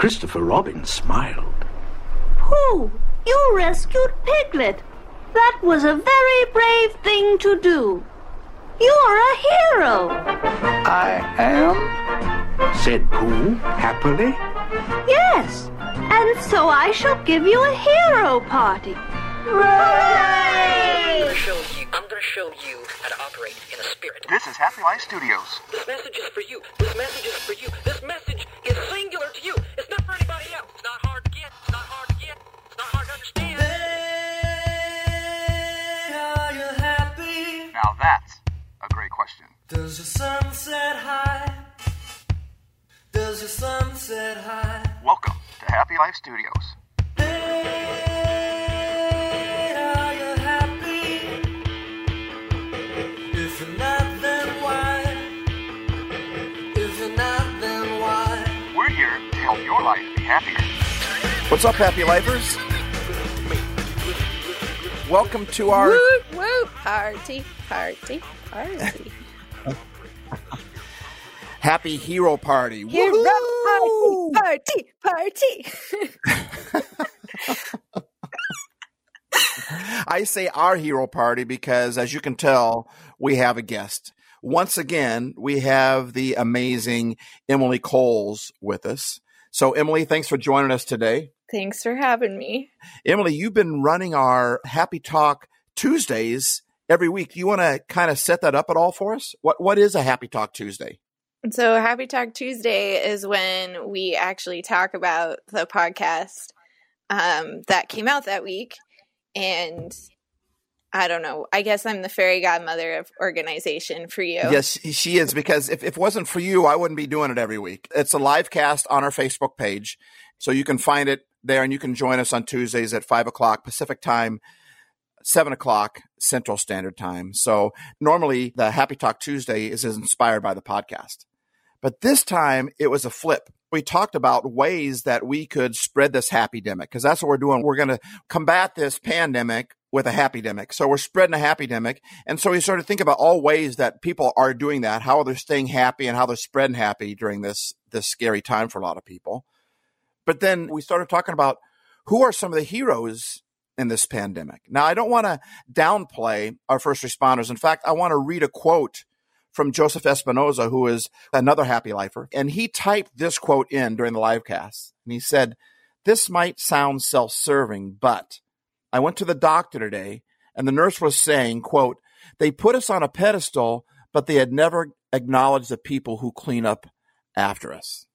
Christopher Robin smiled. Pooh, you rescued Piglet. That was a very brave thing to do. You're a hero. I am, said Pooh happily. Yes, and so I shall give you a hero party. I'm gonna show you. I'm gonna show you how to operate in a spirit. This is Happy Life Studios. This message is for you. This message is for you. This message is singular to you. Not hard to get. It's not hard to get. It's not hard to understand. Are you happy? Now that's a great question. Does the sun set high? Does the sun set high? Welcome to Happy Life Studios. Hey, are you happy? If you're not, then why? If you're not, then why? We're here to help your life be happier. What's up, Happy Lifers? Welcome to our Whoop whoop party party party. Happy Hero Party. Hero Woohoo! party party party. I say our hero party because, as you can tell, we have a guest. Once again, we have the amazing Emily Coles with us. So, Emily, thanks for joining us today. Thanks for having me. Emily, you've been running our Happy Talk Tuesdays every week. You want to kind of set that up at all for us? What What is a Happy Talk Tuesday? So Happy Talk Tuesday is when we actually talk about the podcast um, that came out that week, and I don't know. I guess I'm the fairy godmother of organization for you. Yes, she is because if, if it wasn't for you, I wouldn't be doing it every week. It's a live cast on our Facebook page. So you can find it there and you can join us on Tuesdays at five o'clock Pacific time, seven o'clock Central Standard Time. So normally the Happy Talk Tuesday is inspired by the podcast. But this time it was a flip. We talked about ways that we could spread this happy demic because that's what we're doing. We're going to combat this pandemic with a happy demic. So we're spreading a happy demic. And so we started to think about all ways that people are doing that, how they're staying happy and how they're spreading happy during this, this scary time for a lot of people. But then we started talking about who are some of the heroes in this pandemic. Now, I don't want to downplay our first responders. In fact, I want to read a quote from Joseph Espinoza, who is another happy lifer. And he typed this quote in during the live cast. And he said, This might sound self serving, but I went to the doctor today and the nurse was saying, quote, they put us on a pedestal, but they had never acknowledged the people who clean up after us.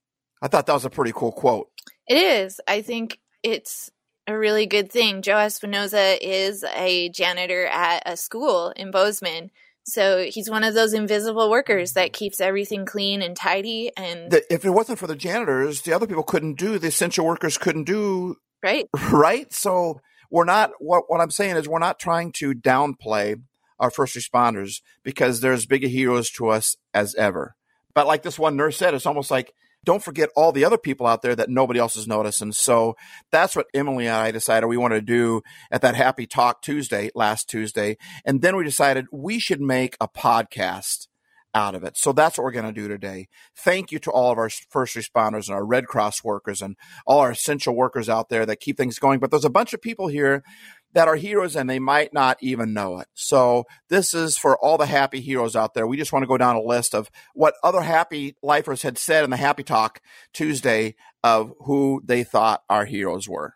I thought that was a pretty cool quote. It is. I think it's a really good thing. Joe Espinoza is a janitor at a school in Bozeman. So he's one of those invisible workers that keeps everything clean and tidy and That if it wasn't for the janitors, the other people couldn't do, the essential workers couldn't do, right. right? So we're not, what, what I'm saying is we're not trying to downplay our first responders because they're as big a heroes to us as ever. But like this one nurse said, it's almost like, don't forget all the other people out there that nobody else has noticed. And so that's what Emily and I decided we wanted to do at that Happy Talk Tuesday, last Tuesday. And then we decided we should make a podcast out of it. So that's what we're going to do today. Thank you to all of our first responders and our Red Cross workers and all our essential workers out there that keep things going. But there's a bunch of people here that are heroes and they might not even know it. So this is for all the happy heroes out there. We just want to go down a list of what other happy lifers had said in the Happy Talk Tuesday of who they thought our heroes were.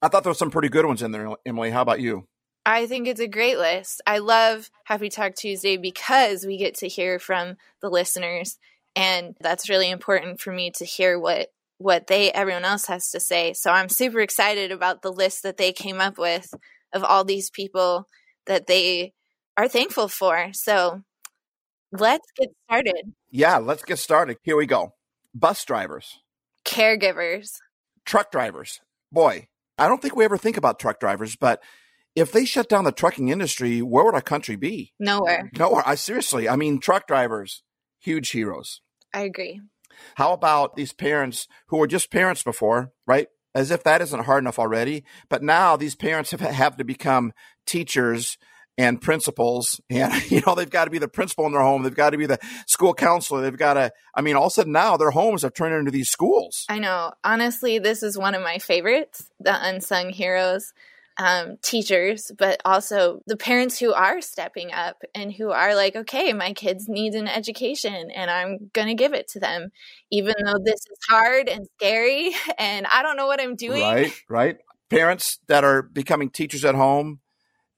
I thought there were some pretty good ones in there, Emily. How about you? I think it's a great list. I love Happy Talk Tuesday because we get to hear from the listeners and that's really important for me to hear what what they everyone else has to say. So I'm super excited about the list that they came up with of all these people that they are thankful for. So let's get started. Yeah, let's get started. Here we go. Bus drivers, Caregivers. truck drivers. Boy, I don't think we ever think about truck drivers, but if they shut down the trucking industry, where would our country be? Nowhere. Nowhere. I seriously, I mean, truck drivers, huge heroes. I agree. How about these parents who were just parents before, right? As if that isn't hard enough already. But now these parents have, have to become teachers and principals and you know they've got to be the principal in their home they've got to be the school counselor they've got to i mean all of a sudden now their homes have turned into these schools I know. Honestly, this is one of my favorites, the unsung heroes, um, teachers, but also the parents who are stepping up and who are like, okay, my kids need an education and I'm going to give it to them, even though this is hard and scary and I don't know what I'm doing. right right parents that are becoming teachers at home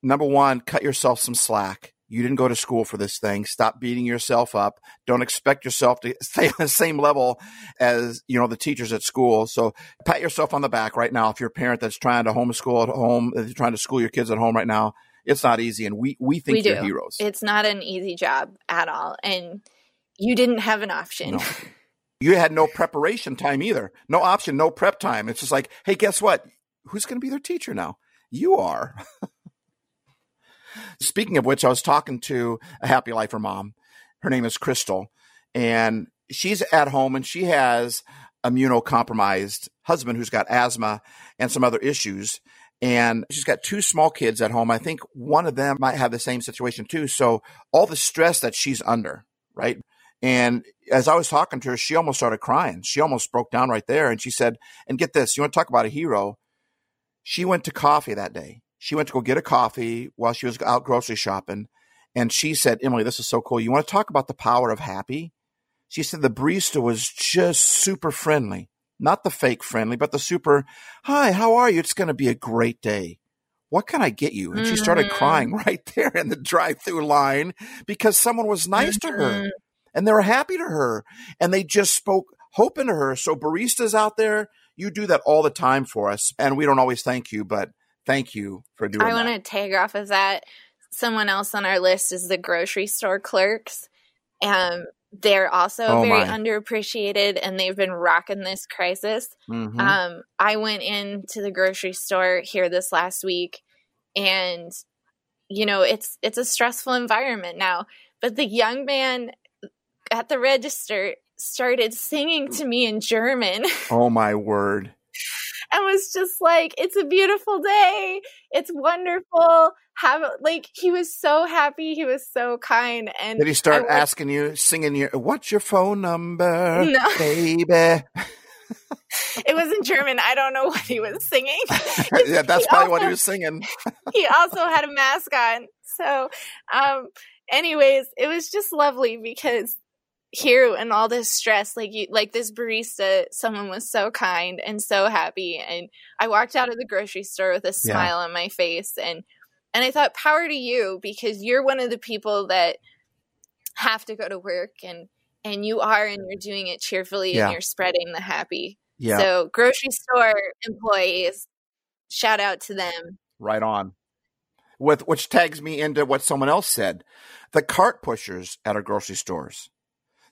number one cut yourself some slack you didn't go to school for this thing. Stop beating yourself up. Don't expect yourself to stay on the same level as you know the teachers at school. So pat yourself on the back right now. If you're a parent that's trying to homeschool at home if you're trying to school your kids at home right now it's not easy. And we we think We you're do. heroes. It's not an easy job at all. And you didn't have an option. No. you had no preparation time either. No option no prep time. It's just like hey guess what? Who's going to be their teacher now? You are Speaking of which, I was talking to a happy lifer mom. Her name is Crystal, and she's at home and she has immunocompromised husband who's got asthma and some other issues. And she's got two small kids at home. I think one of them might have the same situation too. So all the stress that she's under, right? And as I was talking to her, she almost started crying. She almost broke down right there. And she said, and get this, you want to talk about a hero? She went to coffee that day. She went to go get a coffee while she was out grocery shopping. And she said, Emily, this is so cool. You want to talk about the power of happy? She said the barista was just super friendly, not the fake friendly, but the super, hi, how are you? It's going to be a great day. What can I get you? And she started crying mm-hmm. right there in the drive through line because someone was nice to her mm-hmm. and they were happy to her and they just spoke hope into her. So baristas out there, you do that all the time for us. And we don't always thank you, but thank you for doing that. I want to tag off of that. Someone else on our list is the grocery store clerks. Um, they're also Oh, very my. underappreciated and they've been rocking this crisis. Mhm. Um, I went into the grocery store here this last week and you know, it's it's a stressful environment now. But the young man at the register started singing to me in German. oh my word. Was just like, "It's a beautiful day. It's wonderful." Have like he was so happy. He was so kind, and Did he start I asking you, singing your, what's your phone number, No. baby? It was in German. I don't know what he was singing. yeah, that's probably what he was singing. he also had a mask on. So, um, anyways, it was just lovely because here and all this stress, like you, like this barista, someone was so kind and so happy, and I walked out of the grocery store with a smile on my face, and and I thought, power to you because you're one of the people that have to go to work and and you are and you're doing it cheerfully Yeah. and you're spreading the happy. Yeah, So grocery store employees, shout out to them. right on. With which tags me into what someone else said. The cart pushers at our grocery stores.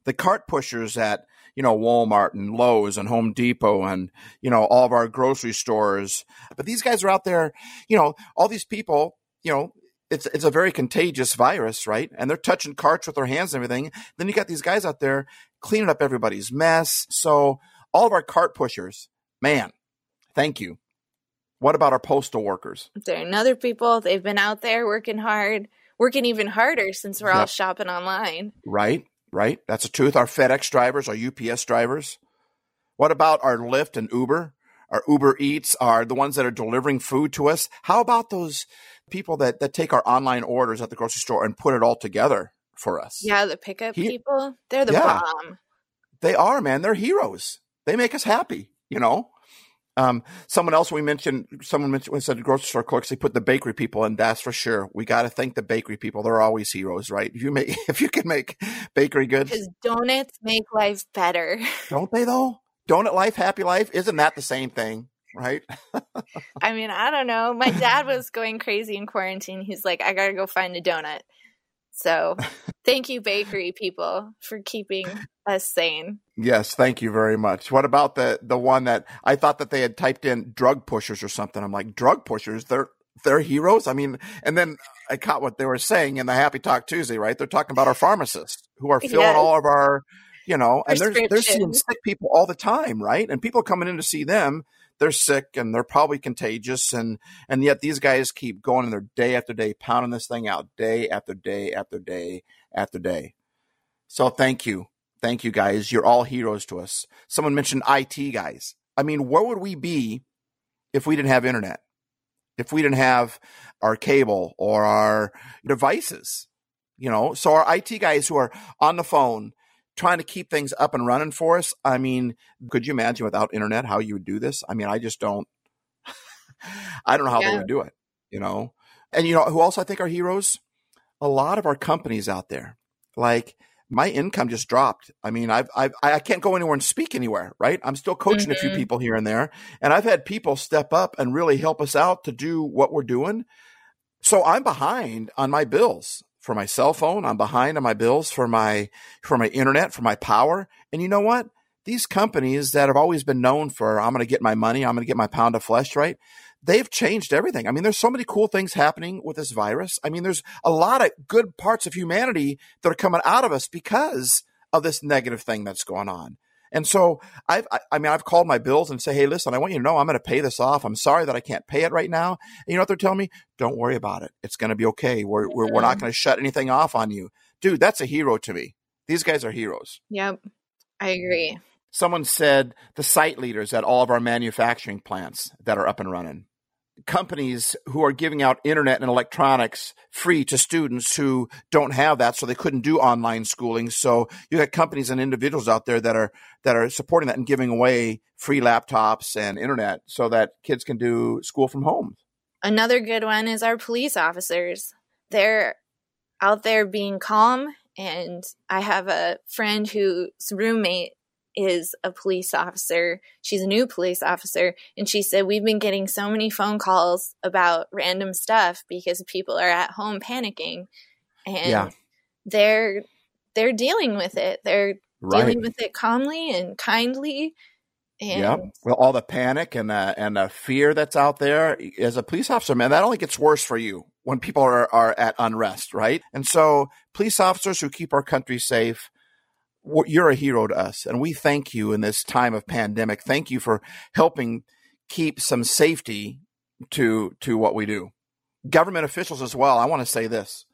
The cart pushers at, you know, Walmart and Lowe's and Home Depot and, you know, all of our grocery stores. But these guys are out there, you know, all these people, you know, it's it's a very contagious virus, right? And they're touching carts with their hands and everything. Then you got these guys out there cleaning up everybody's mess. So all of our cart pushers, man, thank you. What about our postal workers? There are other people. They've been out there working hard, working even harder since we're all shopping online. Right, right. That's the truth. Our FedEx drivers, our UPS drivers. What about our Lyft and Uber? Our Uber Eats are the ones that are delivering food to us. How about those people that, that take our online orders at the grocery store and put it all together for us? Yeah, the pickup He- people, they're the Yeah. bomb. They are, man. They're heroes. They make us happy, you know? Um, someone else we mentioned, someone mentioned, we said grocery store clerks, they put the bakery people in. That's for sure. We got to thank the bakery people. They're always heroes, right? If you make, if you can make bakery goods, Because donuts make life better. Don't they though? Donut life, happy life, isn't that the same thing, right? I mean, I don't know. My dad was going crazy in quarantine. He's like, I gotta go find a donut. So, thank you, bakery people, for keeping us sane. Yes, thank you very much. What about the the one that I thought that they had typed in drug pushers or something? I'm like, drug pushers, they're they're heroes. I mean, and then I caught what they were saying in the Happy Talk Tuesday, right? They're talking about our pharmacists who are filling Yes. all of our you know, and they're they're seeing sick people all the time, right? And people coming in to see them, they're sick and they're probably contagious, and and yet these guys keep going and they're day after day pounding this thing out, day after day after day after day. So thank you, thank you guys. You're all heroes to us. Someone mentioned IT guys. I mean, where would we be if we didn't have internet? If we didn't have our cable or our devices, you know, so our IT guys who are on the phone trying to keep things up and running for us. I mean, could you imagine without internet how you would do this? I mean, I just don't. I don't know how they would do it. You know, and you know who else I think are heroes? A lot of our companies out there, like my income just dropped. I mean, I've, I've I can't go anywhere and speak anywhere, right? I'm still coaching a few Mhm. people here and there, and I've had people step up and really help us out to do what we're doing. So I'm behind on my bills for my cell phone. I'm behind on my bills for my for my internet, for my power. And you know what? These companies that have always been known for I'm going to get my money, I'm going to get my pound of flesh, right? They've changed everything. I mean, there's so many cool things happening with this virus. I mean, there's a lot of good parts of humanity that are coming out of us because of this negative thing that's going on. And so I've, I, I mean, I've called my bills and say, Hey, listen, I want you to know I'm going to pay this off. I'm sorry that I can't pay it right now. And you know what they're telling me? Don't worry about it. It's going to be okay. We're, we're, we're not mm-hmm. going to shut anything off on you. Dude, that's a hero to me. These guys are heroes. Yep. I agree. Someone said the site leaders at all of our manufacturing plants that are up and running. Companies who are giving out internet and electronics free to students who don't have that, so they couldn't do online schooling. So you got companies and individuals out there that are that are supporting that and giving away free laptops and internet so that kids can do school from home. Another good one is our police officers. They're out there being calm. And I have a friend whose roommate is a police officer. She's a new police officer. And she said, We've been getting so many phone calls about random stuff because people are at home panicking. And Yeah. they're they're dealing with it. They're Right. dealing with it calmly and kindly. And Yeah. Well, all the panic and the and the fear that's out there as a police officer, man, that only gets worse for you when people are are at unrest, right? And so, police officers who keep our country safe, you're a hero to us, and we thank you in this time of pandemic. Thank you for helping keep some safety to to what we do. Government officials as well. I want to say this.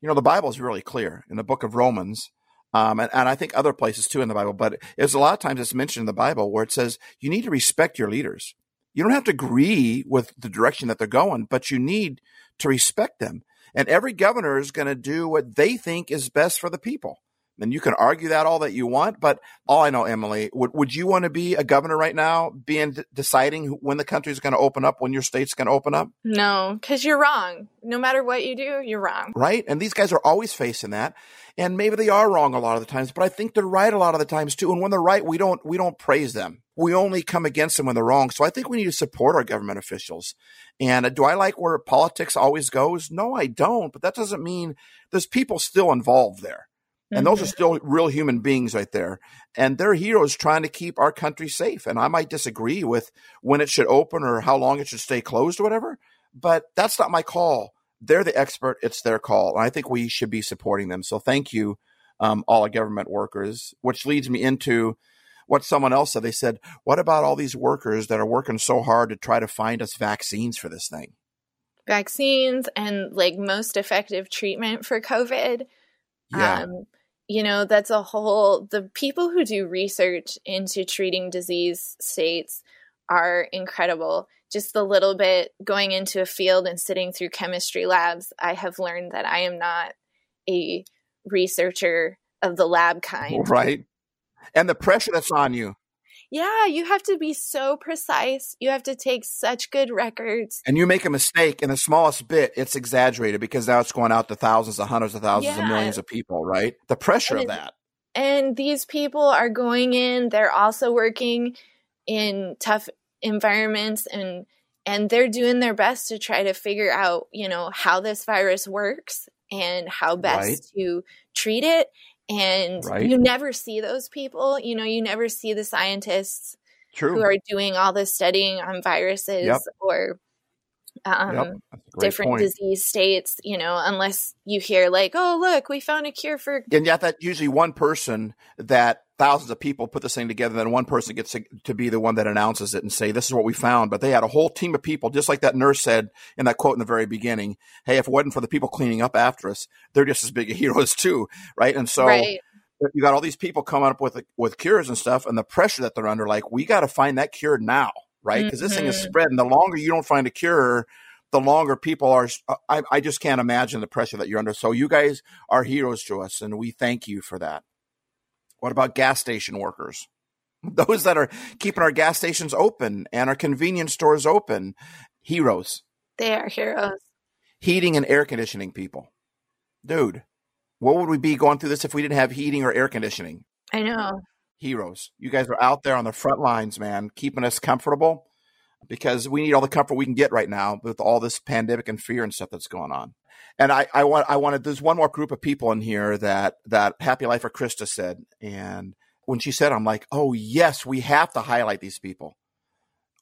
You know, the Bible is really clear in the book of Romans. Um, and, and I think other places too in the Bible, but there's a lot of times it's mentioned in the Bible where it says you need to respect your leaders. You don't have to agree with the direction that they're going, but you need to respect them. And every governor is going to do what they think is best for the people. And you can argue that all that you want, but all I know, Emily, would, would you want to be a governor right now, being d- deciding when the country's going to open up, when your state's going to open up? no, because you're wrong. No matter what you do, you're wrong. right? And these guys are always facing that. And maybe they are wrong a lot of the times, but I think they're right a lot of the times too. And when they're right, we don't we don't praise them. We only come against them when they're wrong. So I think we need to support our government officials. And uh, do I like where politics always goes? No, I don't. But that doesn't mean there's people still involved there. And those are still real human beings right there. And they're heroes trying to keep our country safe. And I might disagree with when it should open or how long it should stay closed or whatever, but that's not my call. They're the expert. It's their call. And I think we should be supporting them. So thank you, um, all our government workers, which leads me into what someone else said. They said, what about all these workers that are working so hard to try to find us vaccines for this thing? Vaccines and like most effective treatment for COVID. Yeah. Um, you know, that's a whole, the people who do research into treating disease states are incredible. Just the little bit going into a field and sitting through chemistry labs, I have learned that I am not a researcher of the lab kind. right. And the pressure that's on you. Yeah, you have to be so precise. You have to take such good records. and you make a mistake in the smallest bit, it's exaggerated because now it's going out to thousands of hundreds of thousands of millions of people, right? The pressure of And it- that. and these people are going in they're also working in tough environments and and they're doing their best to try to figure out you know how this virus works and how best Right. to treat it and Right. you never see those people you know you never see the scientists True. who are doing all this studying on viruses Yep. or um, Yep, that's a great different point. disease states, you know, unless you hear like, oh, look, we found a cure for. and yet that usually one person that thousands of people put this thing together and then one person gets to, to be the one that announces it and say this is what we found. But they had a whole team of people just like that nurse said in that quote in the very beginning hey if it wasn't for the people cleaning up after us they're just as big a heroes too. Right? And so right. you got all these people coming up with with cures and stuff and the pressure that they're under like we got to find that cure now right? Because this thing is Mhm. spreading. The longer you don't find a cure the longer people are I, I just can't imagine the pressure that you're under. So you guys are heroes to us and we thank you for that what about gas station workers those that are keeping our gas stations open and our convenience stores open heroes They are heroes. heating and air conditioning people dude what would we be going through this if we didn't have heating or air conditioning I know. heroes. You guys are out there on the front lines, man, keeping us comfortable because we need all the comfort we can get right now with all this pandemic and fear and stuff that's going on. And I, I want, I wanted, there's one more group of people in here that, that Happy Life for Krista said. And when she said, I'm like, oh, yes, we have to highlight these people.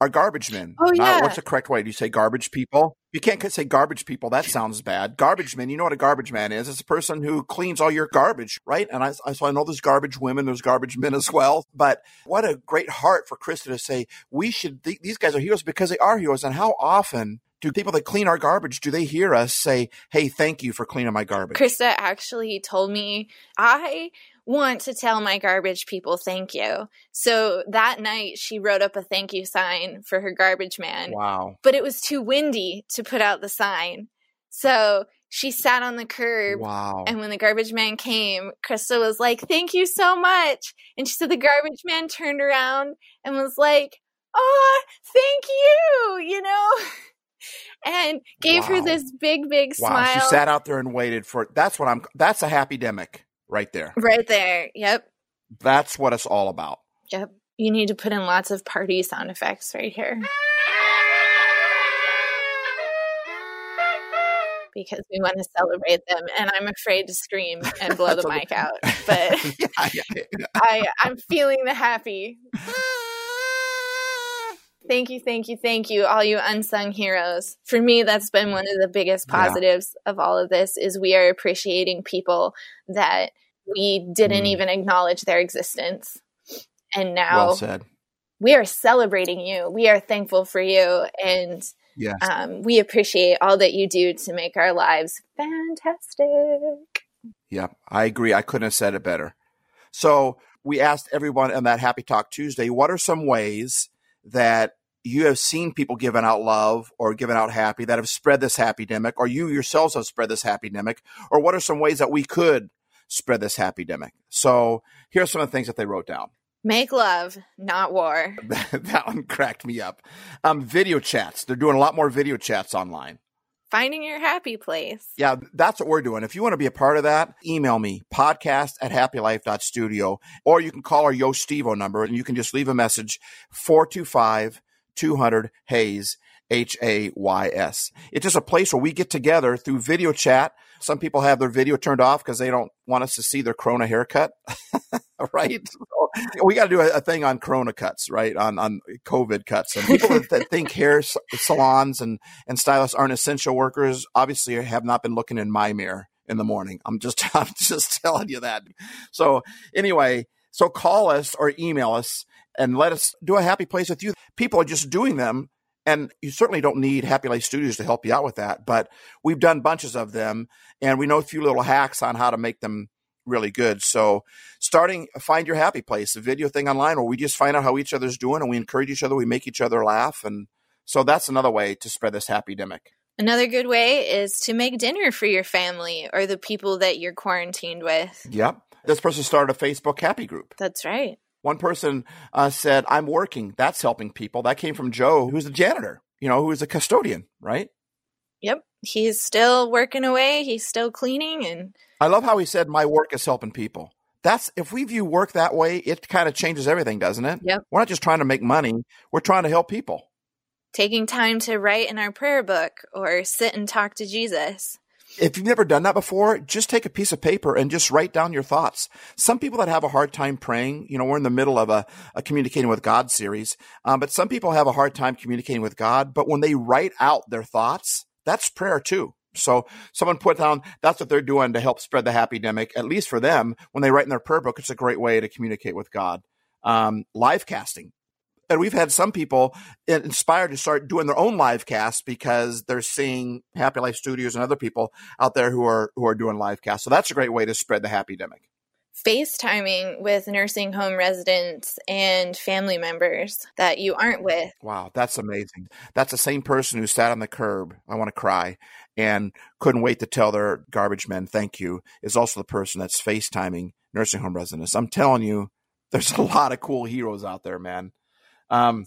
Our garbage men. Oh, Uh, yeah. what's the correct way? Do you say garbage people? You can't say garbage people. That sounds bad. Garbage man. You know what a garbage man is? It's a person who cleans all your garbage, right? And I, I so I know there's garbage women, there's garbage men as well. But what a great heart for Krista to say we should. Th- these guys are heroes because they are heroes. And how often do people that clean our garbage do they hear us say, "Hey, thank you for cleaning my garbage"? Krista actually told me, I want to tell my garbage people thank you. So that night, she wrote up a thank you sign for her garbage man, Wow. but it was too windy to put out the sign. So she sat on the curb. Wow. And when the garbage man came, Krista was like, Thank you so much. And she said the garbage man turned around and was like, Oh, thank you, you know? And gave her this big, big Wow. smile. She sat out there and waited for it. That's what I'm. That's a happy demic right there. right there. Yep. That's what it's all about. Yep. You need to put in lots of party sound effects right here. Because we want to celebrate them, and I'm afraid to scream and blow the mic out. But yeah, yeah, yeah. I, I'm feeling the happy. Thank you, thank you, thank you, all you unsung heroes. For me, that's been one of the biggest Yeah. positives of all of this is we are appreciating people that we didn't Mm. even acknowledge their existence. And now Well we are celebrating you. We are thankful for you. And Yes. um, we appreciate all that you do to make our lives fantastic. Yeah, I agree. I couldn't have said it better. So we asked everyone on that Happy Talk Tuesday, what are some ways that you have seen people giving out love or giving out happy that have spread this happy demic, or you yourselves have spread this happy demic, or what are some ways that we could spread this happy demic? So here are some of the things that they wrote down. Make love, not war. that one cracked me up. Um, video chats. They're doing a lot more video chats online. Finding your happy place. Yeah, that's what we're doing. If you want to be a part of that, email me, podcast at happylife.studio, or you can call our Yo Stevo number and you can just leave a message 425 200 Hays, H A Y S. It's just a place where we get together through video chat. Some people have their video turned off because they don't want us to see their Corona haircut. right? So we got to do a, a thing on Corona cuts, right? On on COVID cuts. And people that, that think hair salons and and stylists aren't essential workers obviously have not been looking in my mirror in the morning. I'm just I'm just telling you that. So anyway, so call us or email us and let us do a happy place with you. People are just doing them. And you certainly don't need Happy Life Studios to help you out with that, but we've done bunches of them and we know a few little hacks on how to make them really good. So starting find your happy place, a video thing online where we just find out how each other's doing and we encourage each other, we make each other laugh. And so that's another way to spread this happy demic. Another good way is to make dinner for your family or the people that you're quarantined with. Yep. This person started a Facebook happy group. That's right. One person uh, said, I'm working. That's helping people. That came from Joe, who's a janitor, you know, who is a custodian, right? Yep. He's still working away. He's still cleaning and I love how he said, My work is helping people. That's if we view work that way, it kind of changes everything, doesn't it? Yep. We're not just trying to make money, we're trying to help people. taking time to write in our prayer book or sit and talk to Jesus. If you've never done that before, just take a piece of paper and just write down your thoughts. Some people that have a hard time praying, you know, we're in the middle of a, a communicating with God series, um, but some people have a hard time communicating with God. But when they write out their thoughts, that's prayer too. So someone put down that's what they're doing to help spread the happy demic. At least for them, when they write in their prayer book, it's a great way to communicate with God. Um, live casting and we've had some people inspired to start doing their own live casts because they're seeing Happy Life Studios and other people out there who are who are doing live casts. So that's a great way to spread the happy demic. FaceTiming with nursing home residents and family members that you aren't with. Wow, that's amazing. That's the same person who sat on the curb. I want to cry and couldn't wait to tell their garbage men thank you is also the person that's FaceTiming nursing home residents. I'm telling you, there's a lot of cool heroes out there, man um,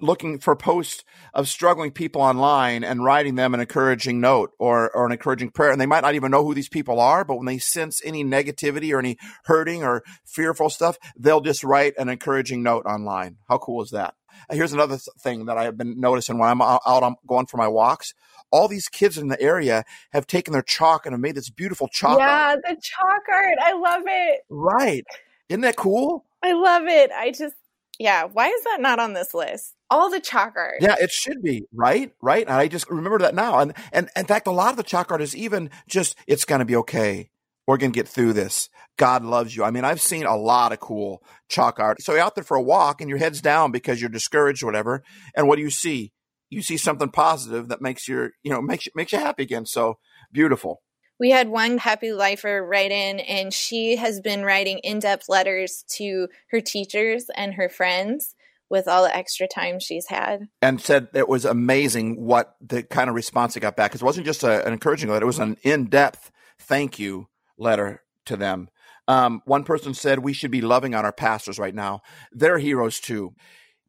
looking for posts of struggling people online and writing them an encouraging note or, or an encouraging prayer. And they might not even know who these people are, but when they sense any negativity or any hurting or fearful stuff, they'll just write an encouraging note online. How cool is that? Here's another thing that I have been noticing when I'm out, I'm going for my walks. All these kids in the area have taken their chalk and have made this beautiful chalk. Yeah, art. the chalk art. I love it. Right. Isn't that cool? I love it. I just yeah, why is that not on this list? All the chalk art. Yeah, it should be, right? Right? And I just remember that now. And and in fact, a lot of the chalk art is even just it's gonna be okay. We're gonna get through this. God loves you. I mean, I've seen a lot of cool chalk art. So you're out there for a walk and your head's down because you're discouraged or whatever. And what do you see? You see something positive that makes your, you know, makes makes you happy again. So beautiful we had one happy lifer write in and she has been writing in-depth letters to her teachers and her friends with all the extra time she's had. And said it was amazing what the kind of response it got back. Because it wasn't just a, an encouraging letter it was an in-depth thank you letter to them. Um, one person said we should be loving on our pastors right now. They're heroes too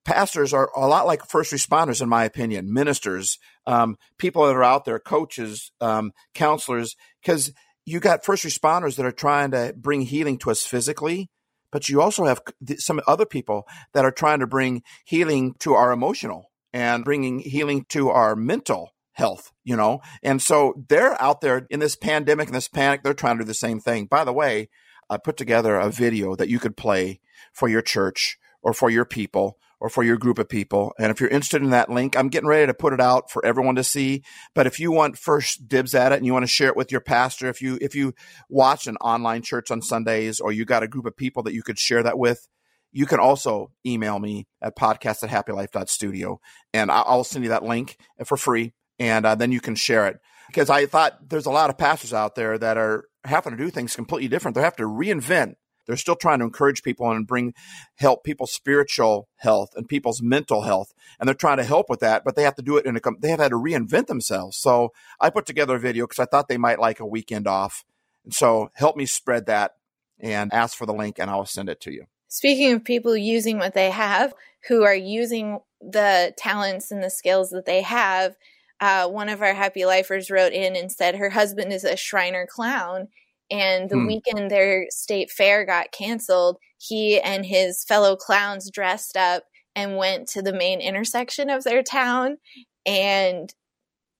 pastors are a lot like first responders, in my opinion, ministers, um, people that are out there, coaches, um, counselors, because you got first responders that are trying to bring healing to us physically, but you also have some other people that are trying to bring healing to our emotional and bringing healing to our mental health, you know? And so they're out there in this pandemic and this panic, they're trying to do the same thing. By the way, I put together a video that you could play for your church or for your people or for your group of people. And if you're interested in that link, I'm getting ready to put it out for everyone to see. But if you want first dibs at it and you want to share it with your pastor, if you if you watch an online church on Sundays or you got a group of people that you could share that with, you can also email me at podcast at happylife.studio and I'll send you that link for free. And uh, then you can share it because I thought there's a lot of pastors out there that are having to do things completely different. They have to reinvent they're still trying to encourage people and bring help people's spiritual health and people's mental health. And they're trying to help with that, but they have to do it in a, they have had to reinvent themselves. So I put together a video because I thought they might like a weekend off. And so help me spread that and ask for the link and I'll send it to you. Speaking of people using what they have, who are using the talents and the skills that they have, uh, one of our happy lifers wrote in and said her husband is a Shriner clown and the hmm. weekend their state fair got canceled, he and his fellow clowns dressed up and went to the main intersection of their town and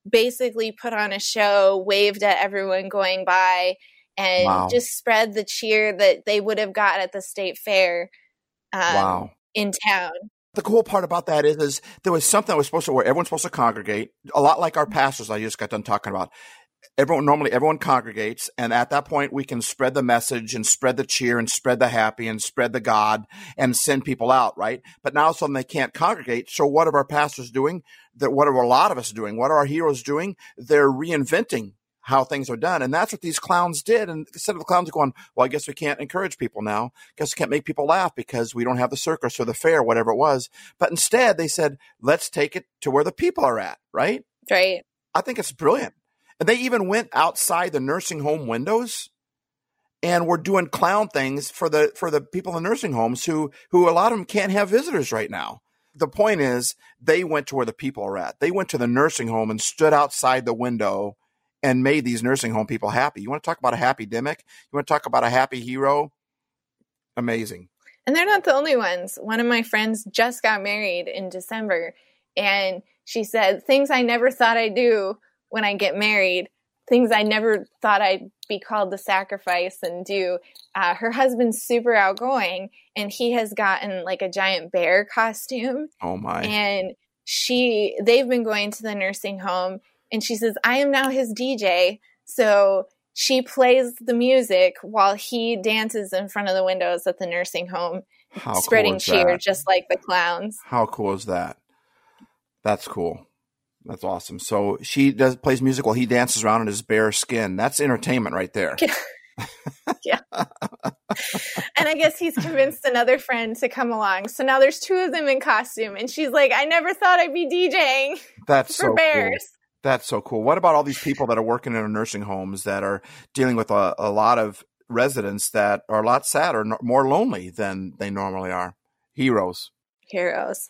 basically put on a show, waved at everyone going by, and wow. just spread the cheer that they would have got at the state fair um, wow. in town. The cool part about that is, is there was something that was supposed to where everyone's supposed to congregate, a lot like our pastors I just got done talking about everyone normally everyone congregates and at that point we can spread the message and spread the cheer and spread the happy and spread the god and send people out right? But now suddenly they can't congregate. So what are our pastors doing? That what are a lot of us doing? What are our heroes doing? They're reinventing how things are done. And that's what these clowns did. And instead of the clowns going well i guess we can't encourage people now. I guess we can't make people laugh because we don't have the circus or the fair whatever it was. But instead they said let's take it to where the people are at right? Right. I think it's brilliant and they even went outside the nursing home windows and were doing clown things for the for the people in the nursing homes who who a lot of them can't have visitors right now. The point is they went to where the people are at. They went to the nursing home and stood outside the window and made these nursing home people happy. You want to talk about a happy demic? You want to talk about a happy hero? Amazing. And they're not the only ones. One of my friends just got married in December and she said, Things I never thought I'd do when I get married, things I never thought I'd be called to sacrifice and do. Uh, her husband's super outgoing, and he has gotten like a giant bear costume. Oh my. And she, they've been going to the nursing home, and she says, I am now his DJ. So she plays the music while he dances in front of the windows at the nursing home, How spreading is cheer that? just like the clowns. How cool is that? That's cool. That's awesome. So she does plays music while he dances around in his bear skin. That's entertainment right there. Yeah. and I guess he's convinced another friend to come along. So now there's two of them in costume, and she's like, I never thought I'd be DJing That's for so cool. bears. That's so cool. What about all these people that are working in our nursing homes that are dealing with a, a lot of residents that are a lot sadder, more lonely than they normally are? Heroes. Heroes.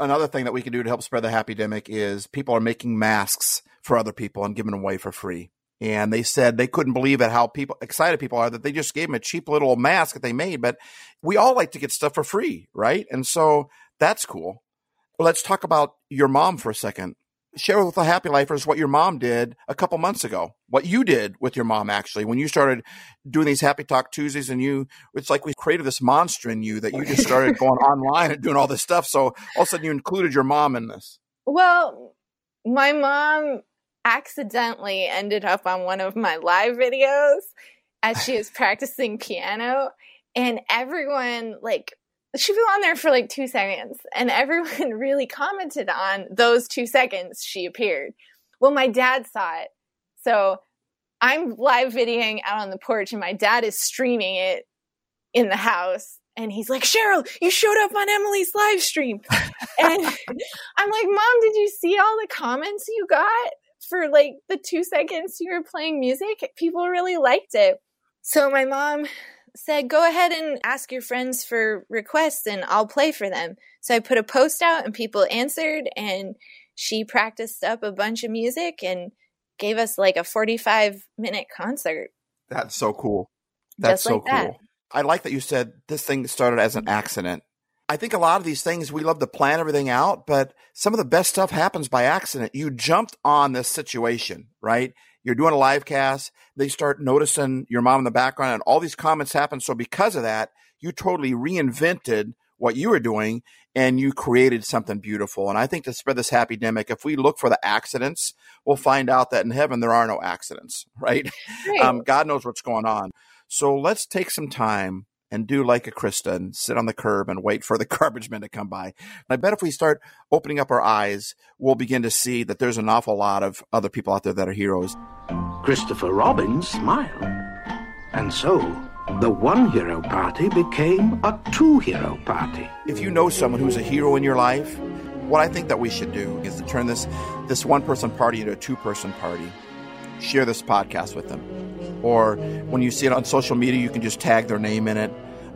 Another thing that we can do to help spread the happy demic is people are making masks for other people and giving them away for free. And they said they couldn't believe at how people excited people are that they just gave them a cheap little mask that they made. But we all like to get stuff for free, right? And so that's cool. Let's talk about your mom for a second. Share with the Happy Lifers what your mom did a couple months ago. What you did with your mom actually when you started doing these Happy Talk Tuesdays, and you it's like we created this monster in you that you just started going online and doing all this stuff. So all of a sudden you included your mom in this. Well, my mom accidentally ended up on one of my live videos as she was practicing piano, and everyone like she was on there for like two seconds, and everyone really commented on those two seconds she appeared. Well, my dad saw it, so I'm live videoing out on the porch, and my dad is streaming it in the house. And he's like, Cheryl, you showed up on Emily's live stream. And I'm like, Mom, did you see all the comments you got for like the two seconds you were playing music? People really liked it. So my mom said, Go ahead and ask your friends for requests and I'll play for them. So I put a post out and people answered and she practiced up a bunch of music and gave us like a 45 minute concert. That's so cool. That's Just so like that. cool. I like that you said this thing started as an accident. I think a lot of these things we love to plan everything out, but some of the best stuff happens by accident. You jumped on this situation, right? You're doing a live cast. They start noticing your mom in the background and all these comments happen. So because of that, you totally reinvented what you were doing and you created something beautiful. And I think to spread this happy demic, if we look for the accidents, we'll find out that in heaven there are no accidents, right? Right. Um, God knows what's going on. So let's take some time and do like a Krista and sit on the curb and wait for the garbage men to come by. And I bet if we start opening up our eyes, we'll begin to see that there's an awful lot of other people out there that are heroes. Christopher Robin smiled. And so, the one hero party became a two hero party. If you know someone who's a hero in your life, what I think that we should do is to turn this this one person party into a two person party. Share this podcast with them. Or when you see it on social media, you can just tag their name in it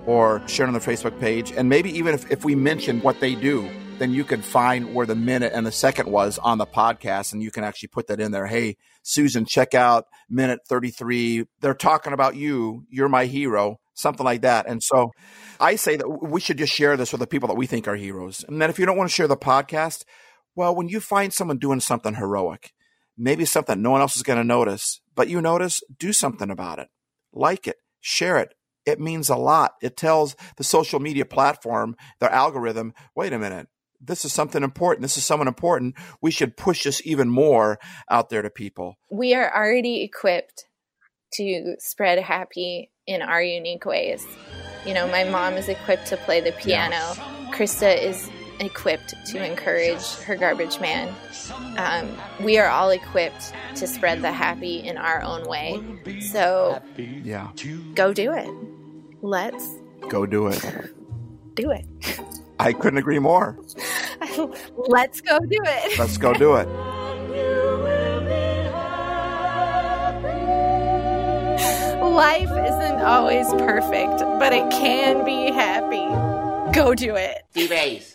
or share it on their Facebook page. And maybe even if, if we mention what they do, then you can find where the minute and the second was on the podcast and you can actually put that in there. Hey, Susan, check out minute 33. They're talking about you. You're my hero, something like that. And so I say that we should just share this with the people that we think are heroes. And then if you don't want to share the podcast, well, when you find someone doing something heroic, maybe something no one else is going to notice, but you notice, do something about it. Like it, share it. It means a lot. It tells the social media platform, their algorithm, wait a minute, this is something important. This is someone important. We should push this even more out there to people. we are already equipped to spread happy in our unique ways. You know, my mom is equipped to play the piano. Krista is equipped to encourage her garbage man. Um, we are all equipped to spread the happy in our own way. So Yeah. go do it. Let's Go do it. do it. I couldn't agree more. Let's go do it. Let's go do it. Life isn't always perfect, but it can be happy. Go do it. D-Base.